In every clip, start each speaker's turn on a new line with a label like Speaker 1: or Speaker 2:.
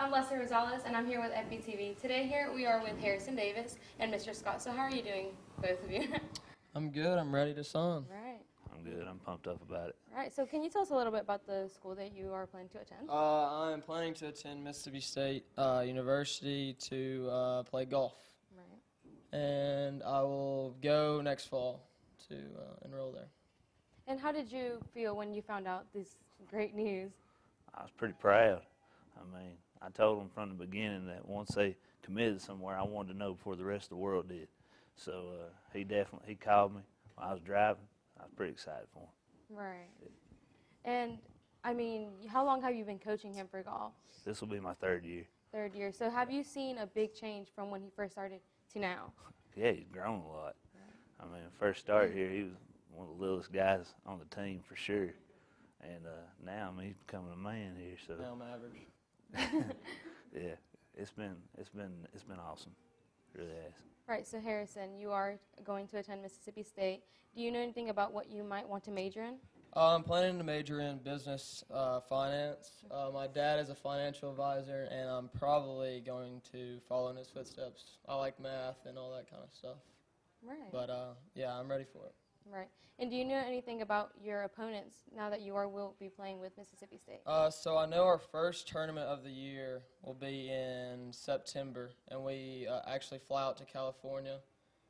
Speaker 1: I'm Leslie Rosales, and I'm here with FBTV. Today, here we are with Harrison Davis and Mr. Scott. So, how are you doing, both of you?
Speaker 2: I'm good. I'm ready to sign.
Speaker 1: right.
Speaker 3: I'm good. I'm pumped up about it.
Speaker 1: Right. So, can you tell us a little bit about the school that you are planning to attend?
Speaker 2: Uh, I'm planning to attend Mississippi State uh, University to uh, play golf,
Speaker 1: Right.
Speaker 2: and I will go next fall to uh, enroll there.
Speaker 1: And how did you feel when you found out this great news?
Speaker 3: I was pretty proud. I mean, I told them from the beginning that once they committed somewhere, I wanted to know before the rest of the world did. So uh, he definitely he called me while I was driving. I was pretty excited for him.
Speaker 1: Right. And I mean, how long have you been coaching him for golf?
Speaker 3: This will be my third year.
Speaker 1: Third year. So, have you seen a big change from when he first started to now?
Speaker 3: Yeah, he's grown a lot. I mean, first started here, he was one of the littlest guys on the team for sure. And uh, now, I mean, he's becoming a man here. So
Speaker 2: Now I'm average.
Speaker 3: yeah, it's been it's been it's been awesome. It really has.
Speaker 1: Right. So, Harrison, you are going to attend Mississippi State. Do you know anything about what you might want to major in?
Speaker 2: Uh, I'm planning to major in business uh, finance. Uh, my dad is a financial advisor, and I'm probably going to follow in his footsteps. I like math and all that kind of stuff.
Speaker 1: Right.
Speaker 2: But uh, yeah, I'm ready for it.
Speaker 1: Right. And do you know anything about your opponents now that you are will be playing with Mississippi State?
Speaker 2: Uh, so I know our first tournament of the year will be in September, and we uh, actually fly out to California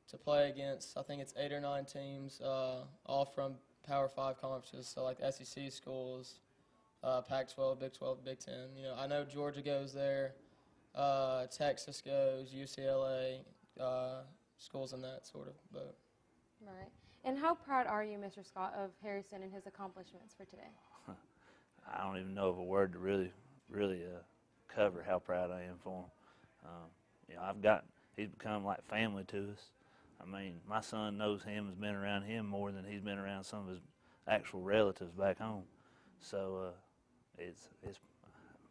Speaker 2: to play against. I think it's eight or nine teams, uh, all from Power Five conferences, so like SEC schools, uh, Pac-12, Big 12, Big 10. You know, I know Georgia goes there, uh, Texas goes, UCLA, uh, schools in that sort of boat.
Speaker 1: Right. And how proud are you, Mr. Scott, of Harrison and his accomplishments for today?
Speaker 3: I don't even know of a word to really, really uh, cover how proud I am for him. Um, you know, I've got he's become like family to us. I mean, my son knows him, has been around him more than he's been around some of his actual relatives back home. So uh, it's it's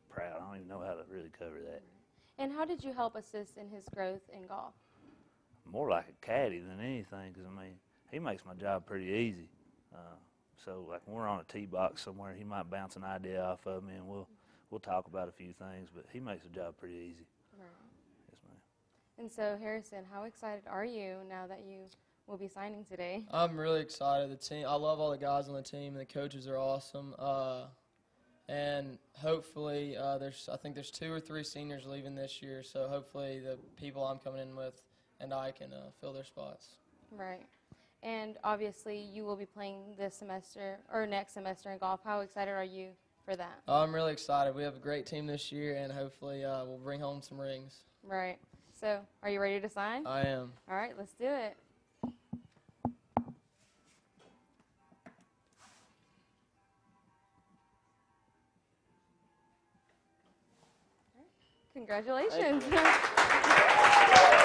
Speaker 3: proud. I don't even know how to really cover that.
Speaker 1: And how did you help assist in his growth in golf?
Speaker 3: More like a caddy than anything, because I mean, he makes my job pretty easy. Uh, so like when we're on a tee box somewhere, he might bounce an idea off of me, and we'll we'll talk about a few things. But he makes the job pretty easy.
Speaker 1: Right.
Speaker 3: Yes, ma'am.
Speaker 1: And so, Harrison, how excited are you now that you will be signing today?
Speaker 2: I'm really excited. The team, I love all the guys on the team, and the coaches are awesome. Uh, and hopefully, uh, there's I think there's two or three seniors leaving this year, so hopefully the people I'm coming in with and I can uh, fill their spots.
Speaker 1: Right. And obviously, you will be playing this semester or next semester in golf. How excited are you for that?
Speaker 2: Oh, I'm really excited. We have a great team this year, and hopefully uh, we'll bring home some rings.
Speaker 1: Right. So, are you ready to sign?
Speaker 2: I am.
Speaker 1: All right, let's do it. Congratulations.